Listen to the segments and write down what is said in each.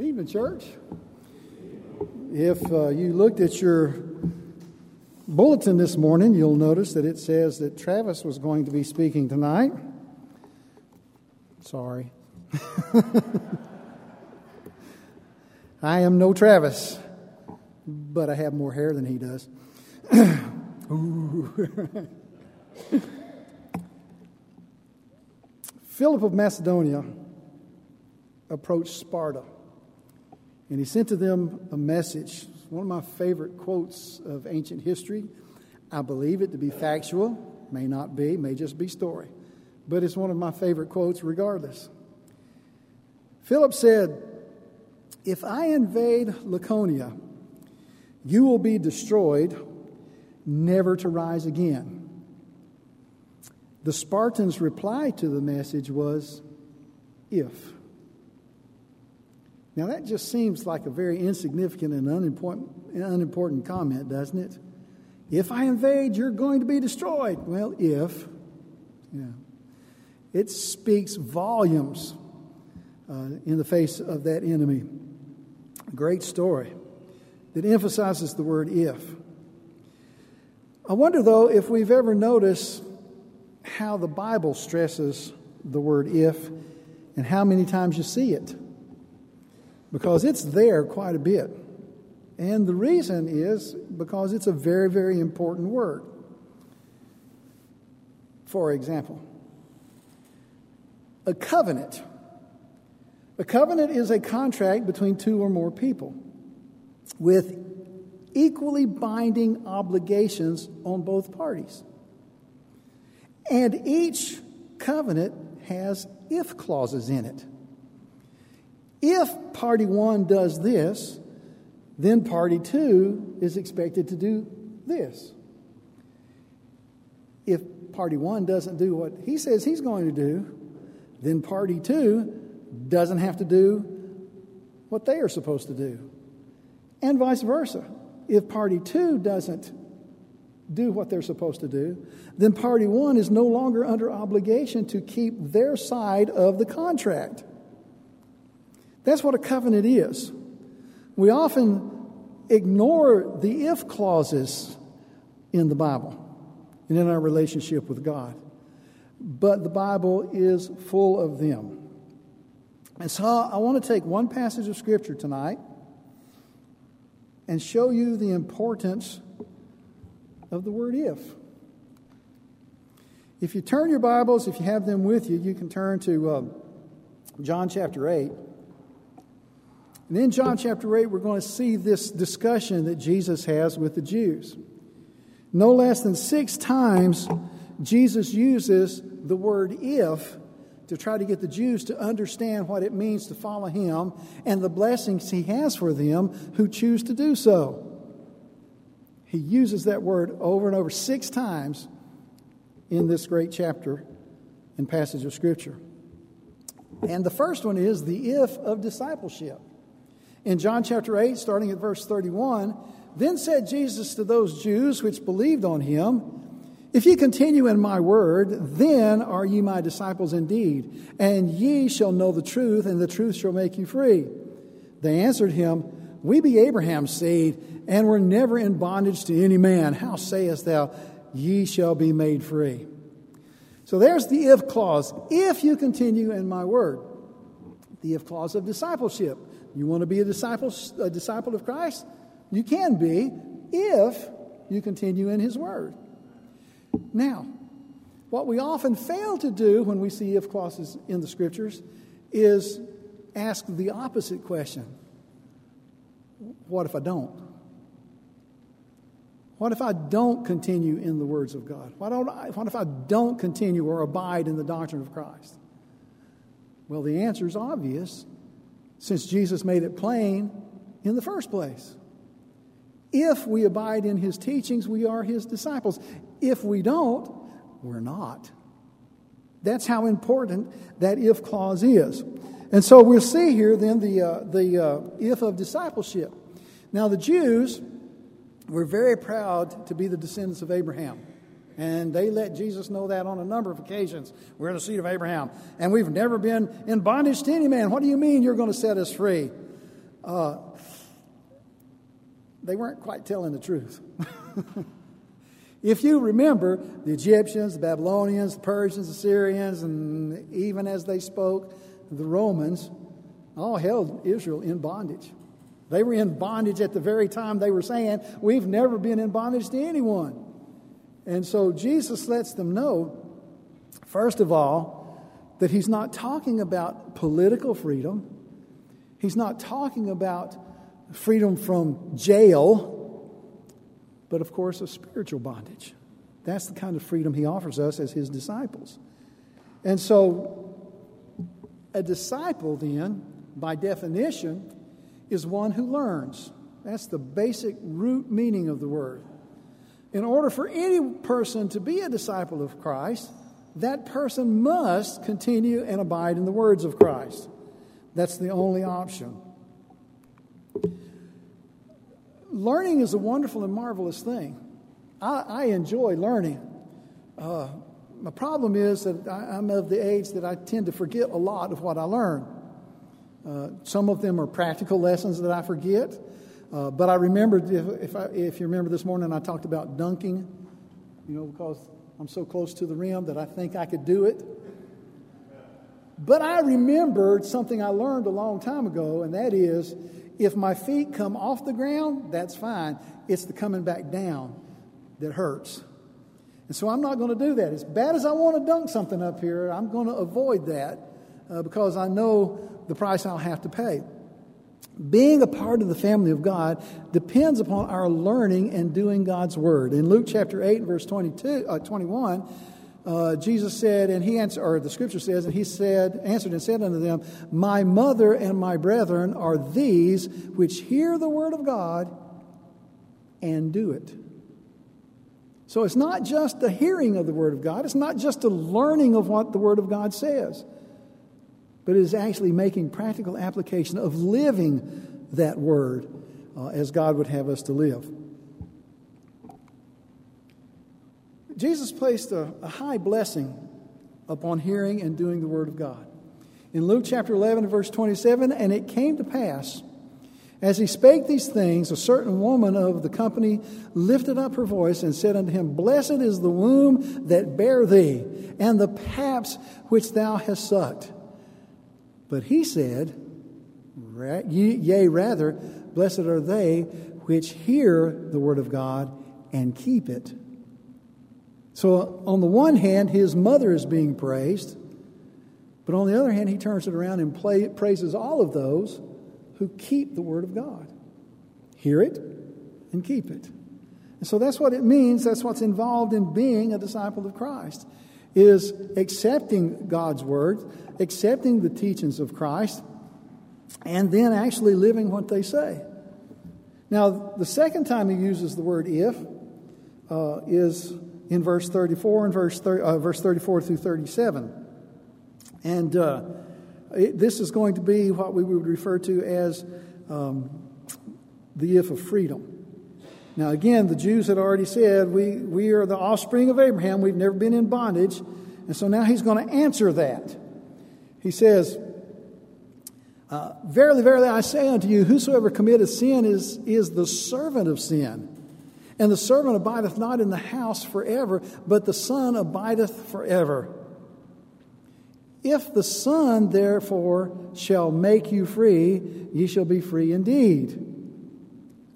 Evening, church. If uh, you looked at your bulletin this morning, you'll notice that it says that Travis was going to be speaking tonight. Sorry. I am no Travis, but I have more hair than he does. Philip of Macedonia approached Sparta. And he sent to them a message. One of my favorite quotes of ancient history. I believe it to be factual, may not be, may just be story. But it's one of my favorite quotes regardless. Philip said, If I invade Laconia, you will be destroyed, never to rise again. The Spartans' reply to the message was, If. Now, that just seems like a very insignificant and unimportant, unimportant comment, doesn't it? If I invade, you're going to be destroyed. Well, if. Yeah. It speaks volumes uh, in the face of that enemy. Great story that emphasizes the word if. I wonder, though, if we've ever noticed how the Bible stresses the word if and how many times you see it because it's there quite a bit. And the reason is because it's a very, very important word. For example, a covenant. A covenant is a contract between two or more people with equally binding obligations on both parties. And each covenant has if clauses in it. If party one does this, then party two is expected to do this. If party one doesn't do what he says he's going to do, then party two doesn't have to do what they are supposed to do. And vice versa. If party two doesn't do what they're supposed to do, then party one is no longer under obligation to keep their side of the contract. That's what a covenant is. We often ignore the if clauses in the Bible and in our relationship with God. But the Bible is full of them. And so I want to take one passage of Scripture tonight and show you the importance of the word if. If you turn your Bibles, if you have them with you, you can turn to uh, John chapter 8. And in John chapter 8, we're going to see this discussion that Jesus has with the Jews. No less than six times, Jesus uses the word if to try to get the Jews to understand what it means to follow him and the blessings he has for them who choose to do so. He uses that word over and over six times in this great chapter and passage of Scripture. And the first one is the if of discipleship. In John chapter 8, starting at verse 31, then said Jesus to those Jews which believed on him, If ye continue in my word, then are ye my disciples indeed, and ye shall know the truth, and the truth shall make you free. They answered him, We be Abraham's seed, and were never in bondage to any man. How sayest thou, Ye shall be made free? So there's the if clause. If you continue in my word, the if clause of discipleship. You want to be a disciple, a disciple of Christ? You can be if you continue in His Word. Now, what we often fail to do when we see if clauses in the Scriptures is ask the opposite question What if I don't? What if I don't continue in the words of God? What, what if I don't continue or abide in the doctrine of Christ? Well, the answer is obvious since Jesus made it plain in the first place. If we abide in his teachings, we are his disciples. If we don't, we're not. That's how important that if clause is. And so we'll see here then the, uh, the uh, if of discipleship. Now, the Jews were very proud to be the descendants of Abraham. And they let Jesus know that on a number of occasions. We're the seed of Abraham. And we've never been in bondage to any man. What do you mean you're going to set us free? uh, they weren't quite telling the truth. if you remember, the Egyptians, the Babylonians, the Persians, the Syrians, and even as they spoke, the Romans all held Israel in bondage. They were in bondage at the very time they were saying, We've never been in bondage to anyone. And so Jesus lets them know, first of all, that he's not talking about political freedom. He's not talking about freedom from jail, but of course, a spiritual bondage. That's the kind of freedom he offers us as his disciples. And so, a disciple, then, by definition, is one who learns. That's the basic root meaning of the word. In order for any person to be a disciple of Christ, that person must continue and abide in the words of Christ. That's the only option. Learning is a wonderful and marvelous thing. I, I enjoy learning. Uh, my problem is that I, am of the age that I tend to forget a lot of what I learn. Uh, some of them are practical lessons that I forget. Uh, but I remembered, if, if, I, if, you remember this morning, I talked about dunking, you know, because I'm so close to the rim that I think I could do it. But I remembered something I learned a long time ago, and that is if my feet come off the ground, that's fine. It's the coming back down that hurts. And so I'm not going to do that. As bad as I want to dunk something up here, I'm going to avoid that uh, because I know the price I'll have to pay. Being a part of the family of God depends upon our learning and doing God's word. In Luke chapter 8, and verse 22, uh, 21, uh, Jesus said, and he answered, or the scripture says, and he said, answered and said unto them, My mother and my brethren are these which hear the word of God and do it. So it's not just the hearing of the word of God, it's not just the learning of what the word of God says but it is actually making practical application of living that word uh, as God would have us to live. Jesus placed a, a high blessing upon hearing and doing the word of God. In Luke chapter 11, verse 27, and it came to pass, as he spake these things, a certain woman of the company lifted up her voice and said unto him, Blessed is the womb that bare thee, and the paps which thou hast sucked. But he said, Yea, rather, blessed are they which hear the word of God and keep it. So, on the one hand, his mother is being praised, but on the other hand, he turns it around and play, praises all of those who keep the word of God. Hear it and keep it. And so that's what it means. That's what's involved in being a disciple of Christ is accepting God's word, accepting the teachings of Christ, and then actually living what they say. Now, the second time he uses the word if uh, is in verse 34 and verse, thir- uh, verse 34 through 37. And uh, it, this is going to be what we would refer to as um, the if of freedom. Now, again, the Jews had already said, we, we are the offspring of Abraham. We've never been in bondage. And so now he's going to answer that. He says, uh, Verily, verily, I say unto you, whosoever committeth sin is, is the servant of sin. And the servant abideth not in the house forever, but the Son abideth forever. If the Son, therefore, shall make you free, ye shall be free indeed.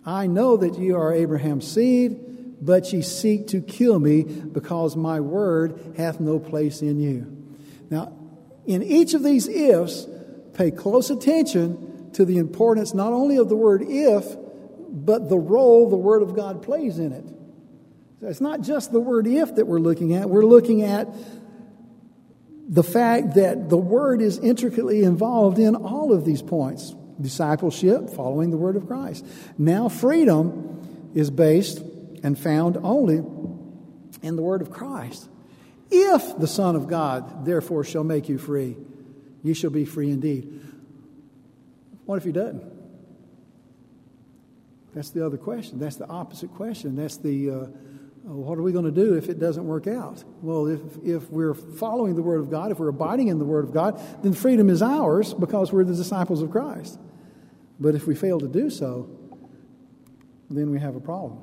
I know that ye are Abraham's seed, but ye seek to kill me because my word hath no place in you. Now, in each of these ifs, pay close attention to the importance not only of the word if, but the role the Word of God plays in it. So it's not just the word if that we're looking at, we're looking at the fact that the Word is intricately involved in all of these points discipleship, following the Word of Christ. Now, freedom is based and found only in the Word of Christ. If the Son of God, therefore, shall make you free, you shall be free indeed. What if He doesn't? That's the other question. That's the opposite question. That's the uh, what are we going to do if it doesn't work out? Well, if, if we're following the Word of God, if we're abiding in the Word of God, then freedom is ours because we're the disciples of Christ. But if we fail to do so, then we have a problem.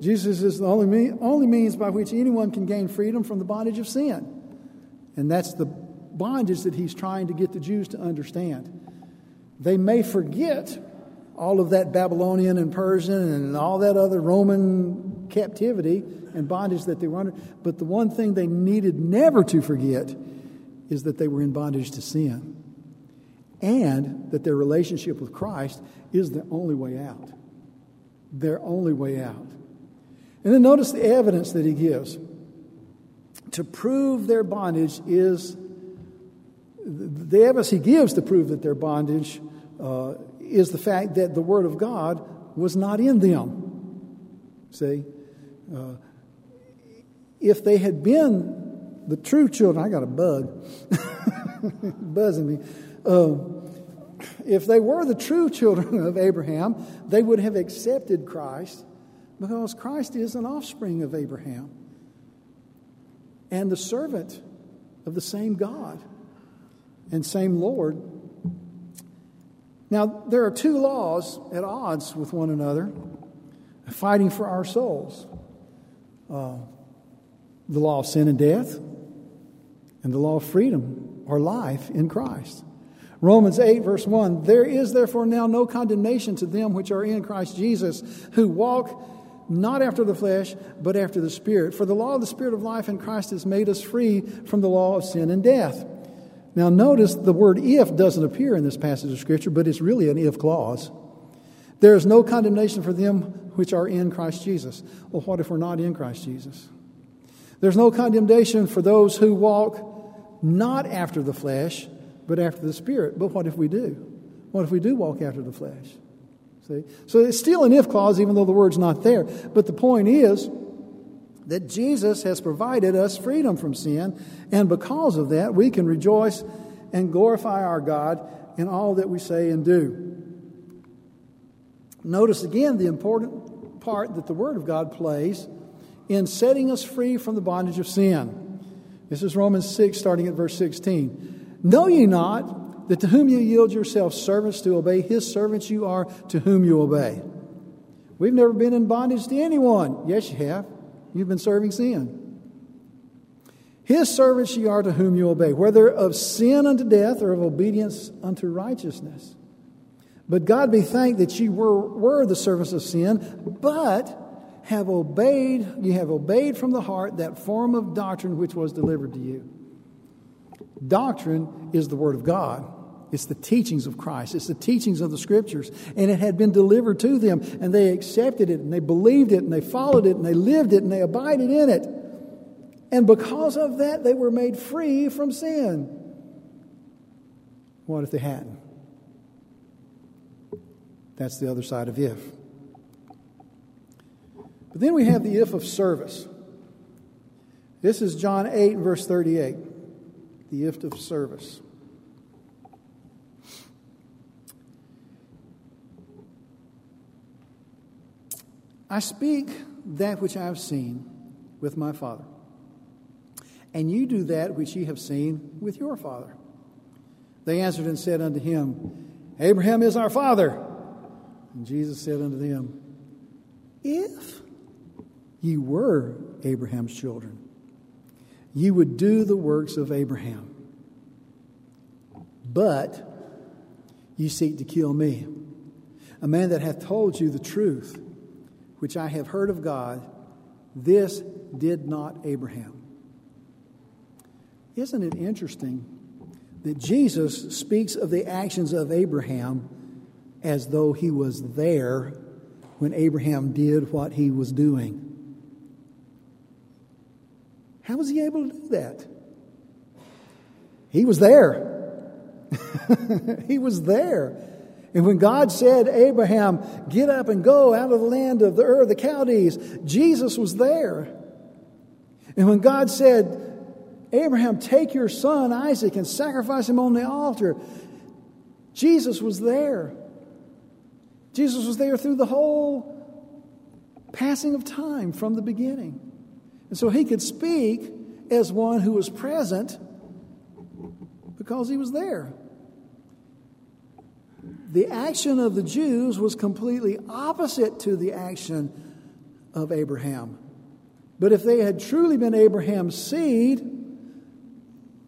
Jesus is the only, only means by which anyone can gain freedom from the bondage of sin. And that's the bondage that he's trying to get the Jews to understand. They may forget all of that Babylonian and Persian and all that other Roman captivity and bondage that they were under, but the one thing they needed never to forget is that they were in bondage to sin and that their relationship with Christ is the only way out. Their only way out. And then notice the evidence that he gives. To prove their bondage is the evidence he gives to prove that their bondage uh, is the fact that the Word of God was not in them. See? Uh, if they had been the true children, I got a bug buzzing me. Uh, if they were the true children of Abraham, they would have accepted Christ because Christ is an offspring of Abraham and the servant of the same God and same Lord. Now, there are two laws at odds with one another, fighting for our souls uh, the law of sin and death, and the law of freedom or life in Christ. Romans 8, verse 1 There is therefore now no condemnation to them which are in Christ Jesus, who walk not after the flesh, but after the Spirit. For the law of the Spirit of life in Christ has made us free from the law of sin and death. Now, notice the word if doesn't appear in this passage of Scripture, but it's really an if clause. There is no condemnation for them which are in Christ Jesus. Well, what if we're not in Christ Jesus? There's no condemnation for those who walk not after the flesh, but after the Spirit. But what if we do? What if we do walk after the flesh? See? So it's still an if clause, even though the word's not there. But the point is that Jesus has provided us freedom from sin, and because of that, we can rejoice and glorify our God in all that we say and do. Notice again the important part that the Word of God plays in setting us free from the bondage of sin. This is Romans 6, starting at verse 16. Know ye not that to whom you yield yourselves servants to obey, his servants you are to whom you obey? We've never been in bondage to anyone. Yes, you have. You've been serving sin. His servants ye are to whom you obey, whether of sin unto death or of obedience unto righteousness. But God be thanked that ye were, were the servants of sin, but have obeyed, you have obeyed from the heart that form of doctrine which was delivered to you. Doctrine is the Word of God. It's the teachings of Christ. It's the teachings of the Scriptures. And it had been delivered to them, and they accepted it, and they believed it, and they followed it, and they lived it, and they abided in it. And because of that, they were made free from sin. What if they hadn't? That's the other side of if. But then we have the if of service. This is John 8, verse 38. The if of service. I speak that which I have seen with my Father, and you do that which ye have seen with your Father. They answered and said unto him, Abraham is our father. And Jesus said unto them, If ye were Abraham's children, ye would do the works of Abraham. But ye seek to kill me, a man that hath told you the truth which I have heard of God, this did not Abraham. Isn't it interesting that Jesus speaks of the actions of Abraham as though he was there when Abraham did what he was doing? How was he able to do that? He was there. he was there. And when God said, Abraham, get up and go out of the land of the Ur, the Chaldees, Jesus was there. And when God said, Abraham, take your son Isaac and sacrifice him on the altar, Jesus was there. Jesus was there through the whole passing of time from the beginning. And so he could speak as one who was present because he was there. the action of the Jews was completely opposite to the action of Abraham. But if they had truly been Abraham's seed,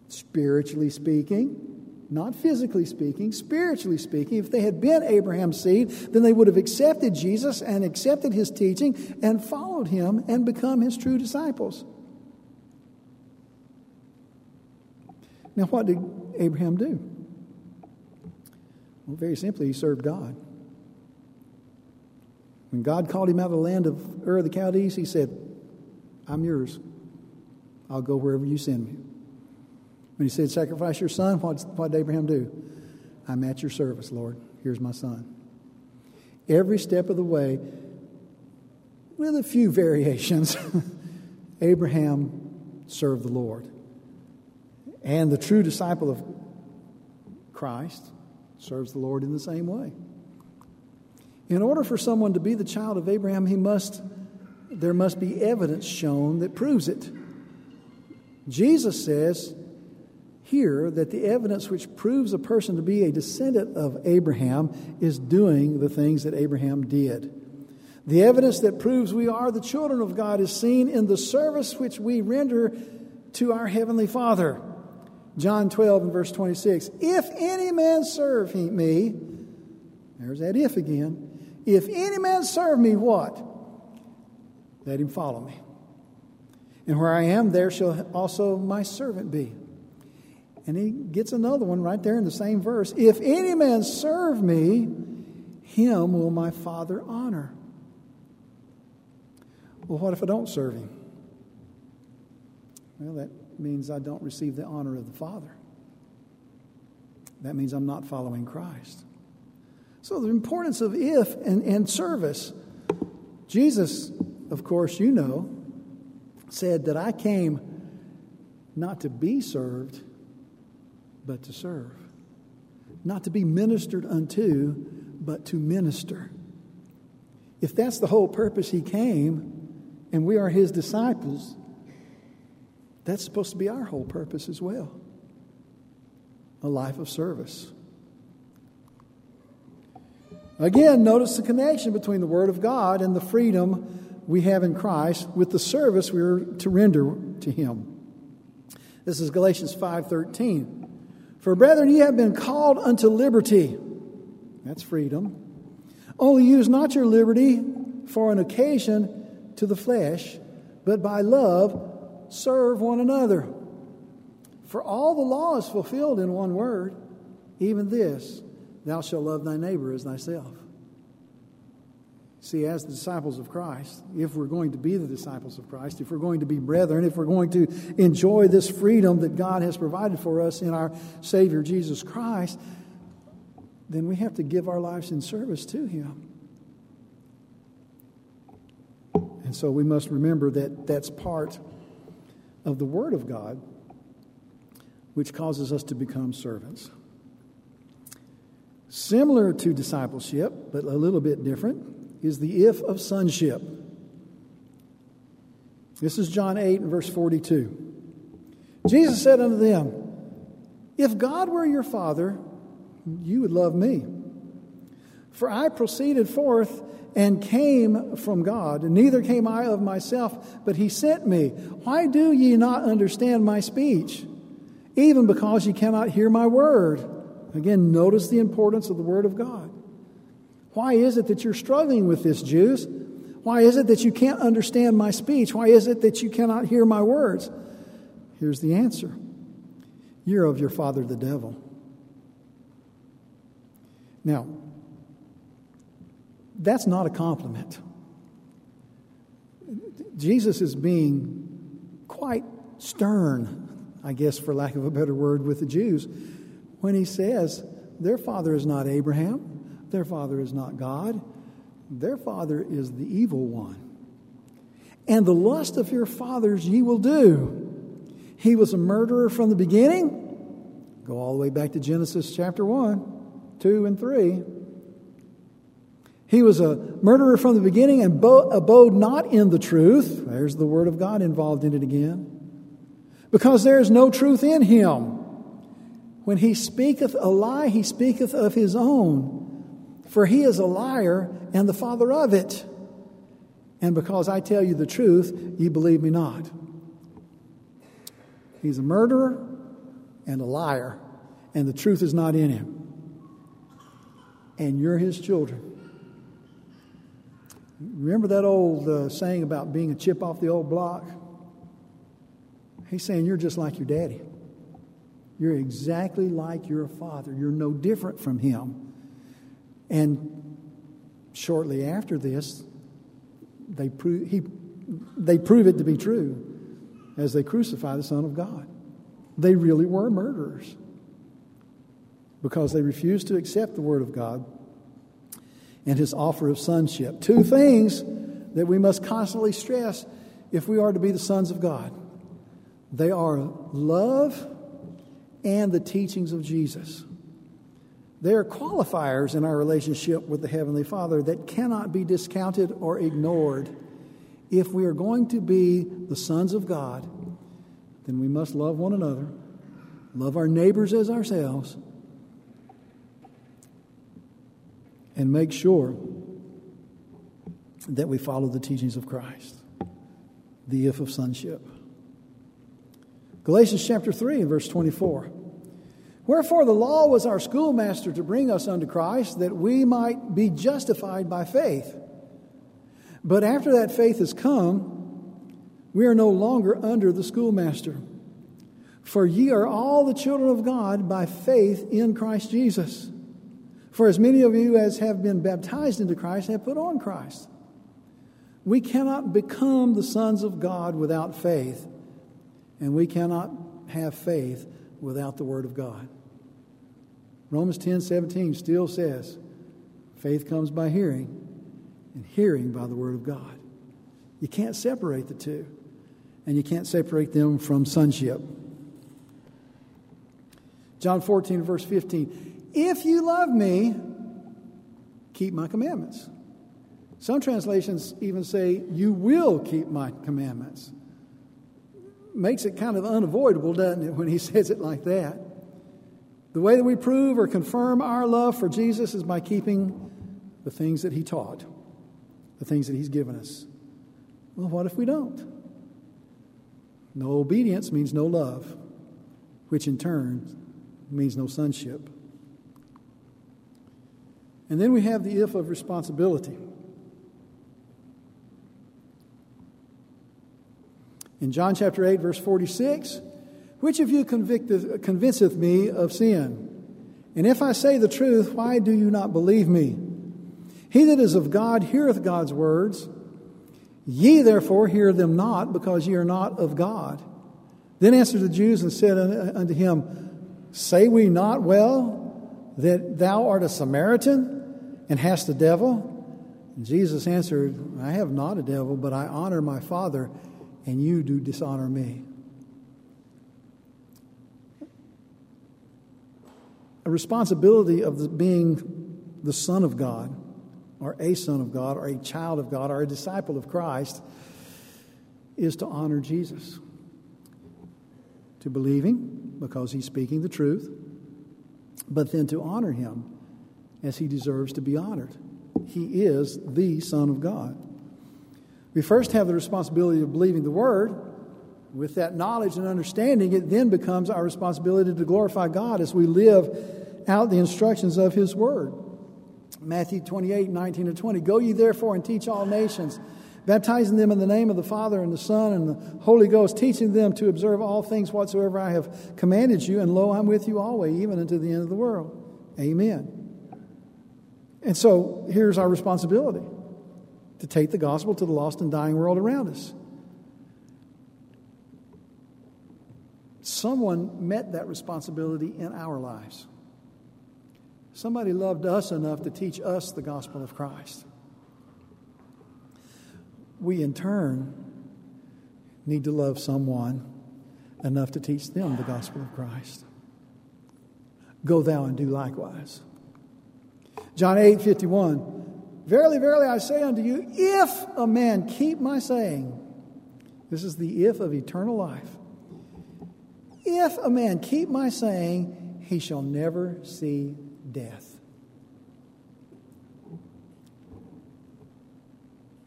spiritually speaking, not physically speaking, spiritually speaking, if they had been Abraham's seed, then they would have accepted Jesus and accepted his teaching and followed him and become his true disciples. Now, what did Abraham do? Well, very simply, he served God. When God called him out of the land of Ur of the Chaldees, he said, I'm yours. I'll go wherever you send me. When he said, Sacrifice your son, what, what did Abraham do? I'm at your service, Lord. Here's my son. Every step of the way, with a few variations, Abraham served the Lord. And the true disciple of Christ serves the Lord in the same way. In order for someone to be the child of Abraham, he must there must be evidence shown that proves it. Jesus says here that the evidence which proves a person to be a descendant of Abraham is doing the things that Abraham did. The evidence that proves we are the children of God is seen in the service which we render to our Heavenly Father. John 12 and verse 26. If any man serve me, there's that if again. If any man serve me, what? Let him follow me. And where I am, there shall also my servant be. And he gets another one right there in the same verse. If any man serve me, him will my Father honor. Well, what if I don't serve him? Well, that means I don't receive the honor of the Father. That means I'm not following Christ. So, the importance of if and, and service. Jesus of course, you know, said that I came not to be served, but to serve. Not to be ministered unto, but to minister. If that's the whole purpose he came, and we are his disciples, that's supposed to be our whole purpose as well a life of service. Again, notice the connection between the Word of God and the freedom we have in Christ with the service we are to render to him. This is Galatians 5:13. For brethren, ye have been called unto liberty. That's freedom. Only use not your liberty for an occasion to the flesh, but by love serve one another. For all the law is fulfilled in one word, even this, thou shalt love thy neighbor as thyself. See, as the disciples of Christ, if we're going to be the disciples of Christ, if we're going to be brethren, if we're going to enjoy this freedom that God has provided for us in our Savior Jesus Christ, then we have to give our lives in service to Him. And so we must remember that that's part of the Word of God, which causes us to become servants. Similar to discipleship, but a little bit different is the if of sonship. This is John 8 and verse 42. Jesus said unto them, If God were your Father, you would love me. For I proceeded forth and came from God, and neither came I of myself, but he sent me. Why do ye not understand my speech? Even because ye cannot hear my word. Again, notice the importance of the word of God. Why is it that you're struggling with this, Jews? Why is it that you can't understand my speech? Why is it that you cannot hear my words? Here's the answer You're of your father, the devil. Now, that's not a compliment. Jesus is being quite stern, I guess, for lack of a better word, with the Jews when he says, Their father is not Abraham. Their father is not God, their father is the evil one. And the lust of your fathers ye will do. He was a murderer from the beginning. Go all the way back to Genesis chapter 1, 2, and 3. He was a murderer from the beginning and bo- abode not in the truth. There's the word of God involved in it again. Because there is no truth in him. When he speaketh a lie, he speaketh of his own For he is a liar and the father of it. And because I tell you the truth, ye believe me not. He's a murderer and a liar, and the truth is not in him. And you're his children. Remember that old uh, saying about being a chip off the old block? He's saying you're just like your daddy. You're exactly like your father. You're no different from him. And shortly after this, they prove, he, they prove it to be true as they crucify the Son of God. They really were murderers because they refused to accept the Word of God and His offer of sonship. Two things that we must constantly stress if we are to be the sons of God they are love and the teachings of Jesus. They are qualifiers in our relationship with the Heavenly Father that cannot be discounted or ignored. If we are going to be the sons of God, then we must love one another, love our neighbors as ourselves, and make sure that we follow the teachings of Christ, the if of sonship. Galatians chapter 3 and verse 24. Wherefore the law was our schoolmaster to bring us unto Christ, that we might be justified by faith. But after that faith has come, we are no longer under the schoolmaster. For ye are all the children of God by faith in Christ Jesus. For as many of you as have been baptized into Christ have put on Christ. We cannot become the sons of God without faith, and we cannot have faith without the Word of God. Romans 10 17 still says, faith comes by hearing, and hearing by the Word of God. You can't separate the two, and you can't separate them from sonship. John 14, verse 15. If you love me, keep my commandments. Some translations even say, You will keep my commandments makes it kind of unavoidable, doesn't it, when he says it like that? The way that we prove or confirm our love for Jesus is by keeping the things that he taught, the things that he's given us. Well, what if we don't? No obedience means no love, which in turn means no sonship. And then we have the if of responsibility. In John chapter 8, verse 46, which of you convicteth, convinceth me of sin? And if I say the truth, why do you not believe me? He that is of God heareth God's words. Ye therefore hear them not, because ye are not of God. Then answered the Jews and said unto him, Say we not well that thou art a Samaritan and hast a devil? And Jesus answered, I have not a devil, but I honor my Father and you do dishonor me. A responsibility of the, being the Son of God, or a Son of God, or a child of God, or a disciple of Christ is to honor Jesus. To believe Him because He's speaking the truth, but then to honor Him as He deserves to be honored. He is the Son of God. We first have the responsibility of believing the Word. With that knowledge and understanding, it then becomes our responsibility to glorify God as we live out the instructions of His Word. Matthew 28, 19 and 20. Go ye therefore and teach all nations, baptizing them in the name of the Father and the Son and the Holy Ghost, teaching them to observe all things whatsoever I have commanded you, and lo, I'm with you always, even unto the end of the world. Amen. And so here's our responsibility to take the gospel to the lost and dying world around us. Someone met that responsibility in our lives. Somebody loved us enough to teach us the gospel of Christ. We, in turn, need to love someone enough to teach them the gospel of Christ. Go thou and do likewise. John 8 51. Verily, verily, I say unto you, if a man keep my saying, this is the if of eternal life. If a man keep my saying, he shall never see death.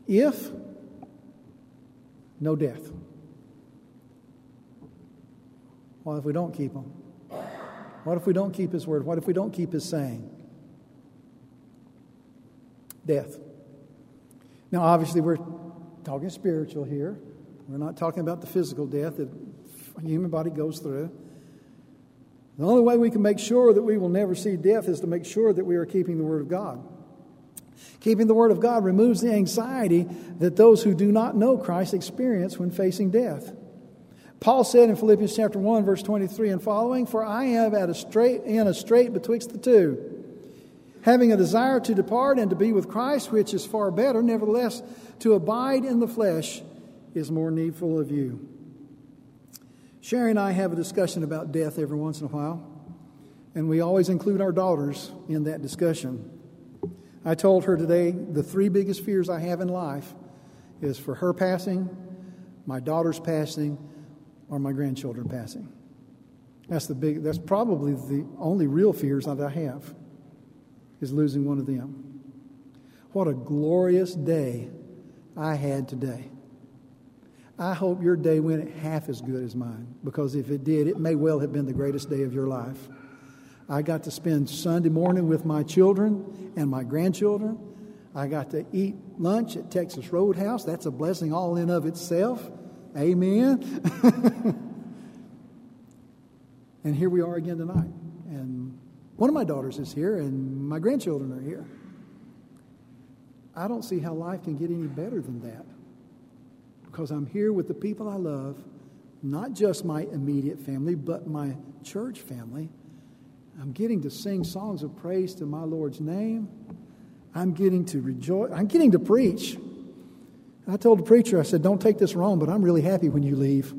If, no death. What if we don't keep him? What if we don't keep his word? What if we don't keep his saying? Death. Now, obviously, we're talking spiritual here. We're not talking about the physical death that a human body goes through. The only way we can make sure that we will never see death is to make sure that we are keeping the Word of God. Keeping the Word of God removes the anxiety that those who do not know Christ experience when facing death. Paul said in Philippians chapter 1, verse 23 and following, For I am at a strait, in a strait betwixt the two, having a desire to depart and to be with Christ, which is far better. Nevertheless, to abide in the flesh is more needful of you. Sherry and I have a discussion about death every once in a while, and we always include our daughters in that discussion. I told her today the three biggest fears I have in life is for her passing, my daughter's passing, or my grandchildren passing. That's the big that's probably the only real fears that I have is losing one of them. What a glorious day I had today. I hope your day went half as good as mine because if it did, it may well have been the greatest day of your life. I got to spend Sunday morning with my children and my grandchildren. I got to eat lunch at Texas Roadhouse. That's a blessing all in of itself. Amen. and here we are again tonight. And one of my daughters is here, and my grandchildren are here. I don't see how life can get any better than that because I'm here with the people I love, not just my immediate family, but my church family. I'm getting to sing songs of praise to my Lord's name. I'm getting to rejoice. I'm getting to preach. I told the preacher, I said, don't take this wrong, but I'm really happy when you leave.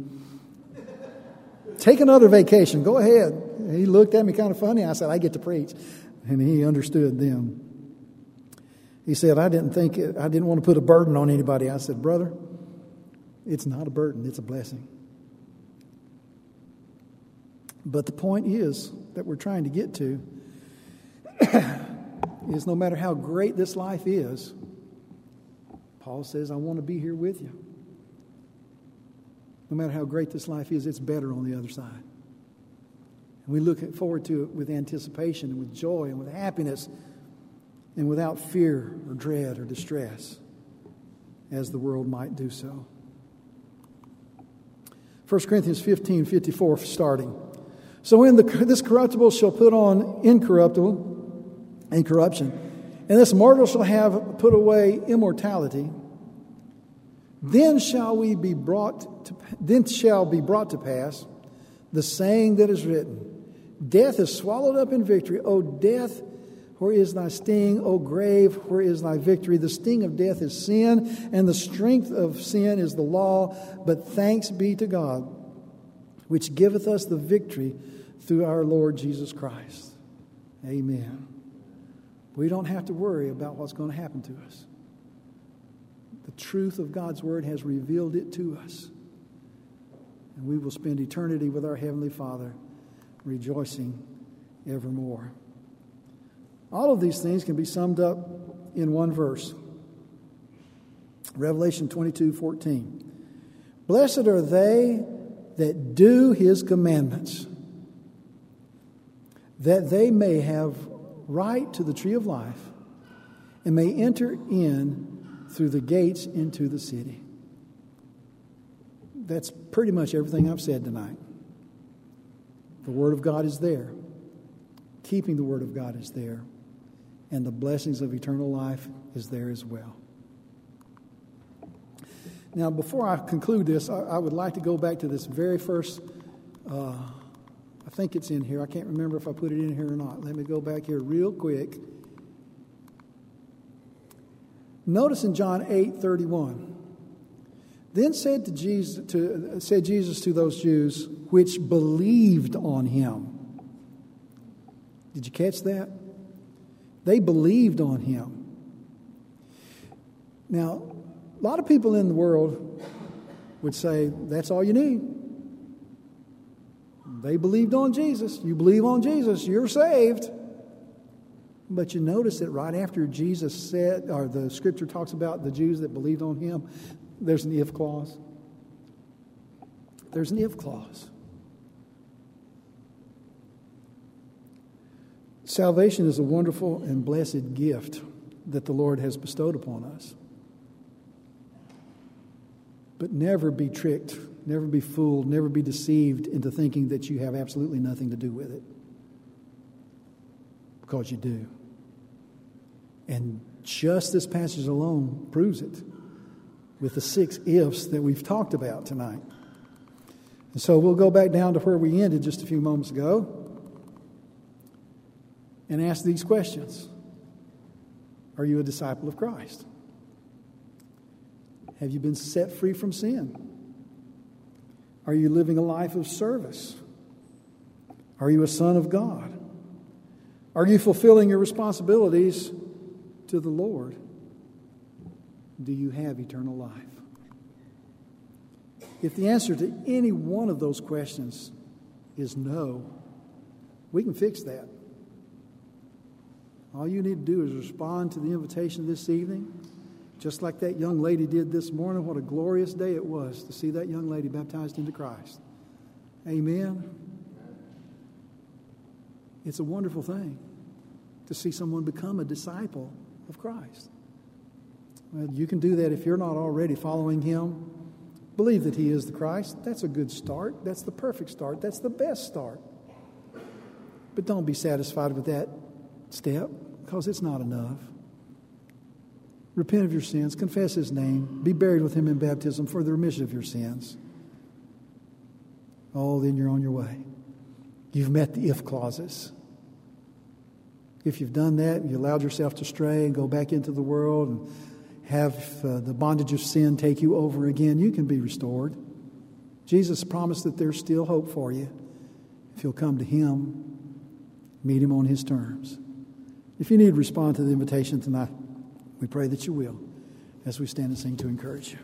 Take another vacation. Go ahead. He looked at me kind of funny. I said, I get to preach. And he understood them. He said, I didn't think, it, I didn't want to put a burden on anybody. I said, brother, it's not a burden, it's a blessing. But the point is that we're trying to get to is no matter how great this life is, Paul says, I want to be here with you. No matter how great this life is, it's better on the other side. And we look forward to it with anticipation and with joy and with happiness and without fear or dread or distress, as the world might do so. 1 Corinthians 15 54, starting. So when the, this corruptible shall put on incorruptible, incorruption, and this mortal shall have put away immortality, then shall we be brought to, then shall be brought to pass the saying that is written Death is swallowed up in victory. O death, where is thy sting? O grave, where is thy victory? The sting of death is sin, and the strength of sin is the law. But thanks be to God, which giveth us the victory through our Lord Jesus Christ. Amen. We don't have to worry about what's going to happen to us. The truth of God's Word has revealed it to us. And we will spend eternity with our Heavenly Father, rejoicing evermore. All of these things can be summed up in one verse Revelation 22 14. Blessed are they that do his commandments, that they may have right to the tree of life and may enter in through the gates into the city. That's pretty much everything I've said tonight. The Word of God is there. Keeping the Word of God is there and the blessings of eternal life is there as well. Now, before I conclude this, I, I would like to go back to this very first. Uh, I think it's in here. I can't remember if I put it in here or not. Let me go back here real quick. Notice in John 8 31. Then said, to Jesus, to, said Jesus to those Jews which believed on him. Did you catch that? They believed on him. Now, a lot of people in the world would say, that's all you need. They believed on Jesus. You believe on Jesus, you're saved. But you notice that right after Jesus said, or the scripture talks about the Jews that believed on him, there's an if clause. There's an if clause. Salvation is a wonderful and blessed gift that the Lord has bestowed upon us. But never be tricked, never be fooled, never be deceived into thinking that you have absolutely nothing to do with it. Because you do. And just this passage alone proves it with the six ifs that we've talked about tonight. And so we'll go back down to where we ended just a few moments ago and ask these questions Are you a disciple of Christ? Have you been set free from sin? Are you living a life of service? Are you a son of God? Are you fulfilling your responsibilities to the Lord? Do you have eternal life? If the answer to any one of those questions is no, we can fix that. All you need to do is respond to the invitation this evening, just like that young lady did this morning. What a glorious day it was to see that young lady baptized into Christ. Amen. It's a wonderful thing to see someone become a disciple of Christ. Well, you can do that if you're not already following Him. Believe that He is the Christ. That's a good start. That's the perfect start. That's the best start. But don't be satisfied with that step because it's not enough. Repent of your sins, confess his name, be buried with him in baptism for the remission of your sins. Oh, then you're on your way. You've met the if clauses. If you've done that, you allowed yourself to stray and go back into the world and have uh, the bondage of sin take you over again, you can be restored. Jesus promised that there's still hope for you if you'll come to Him, meet Him on His terms. If you need to respond to the invitation tonight, we pray that you will as we stand and sing to encourage you.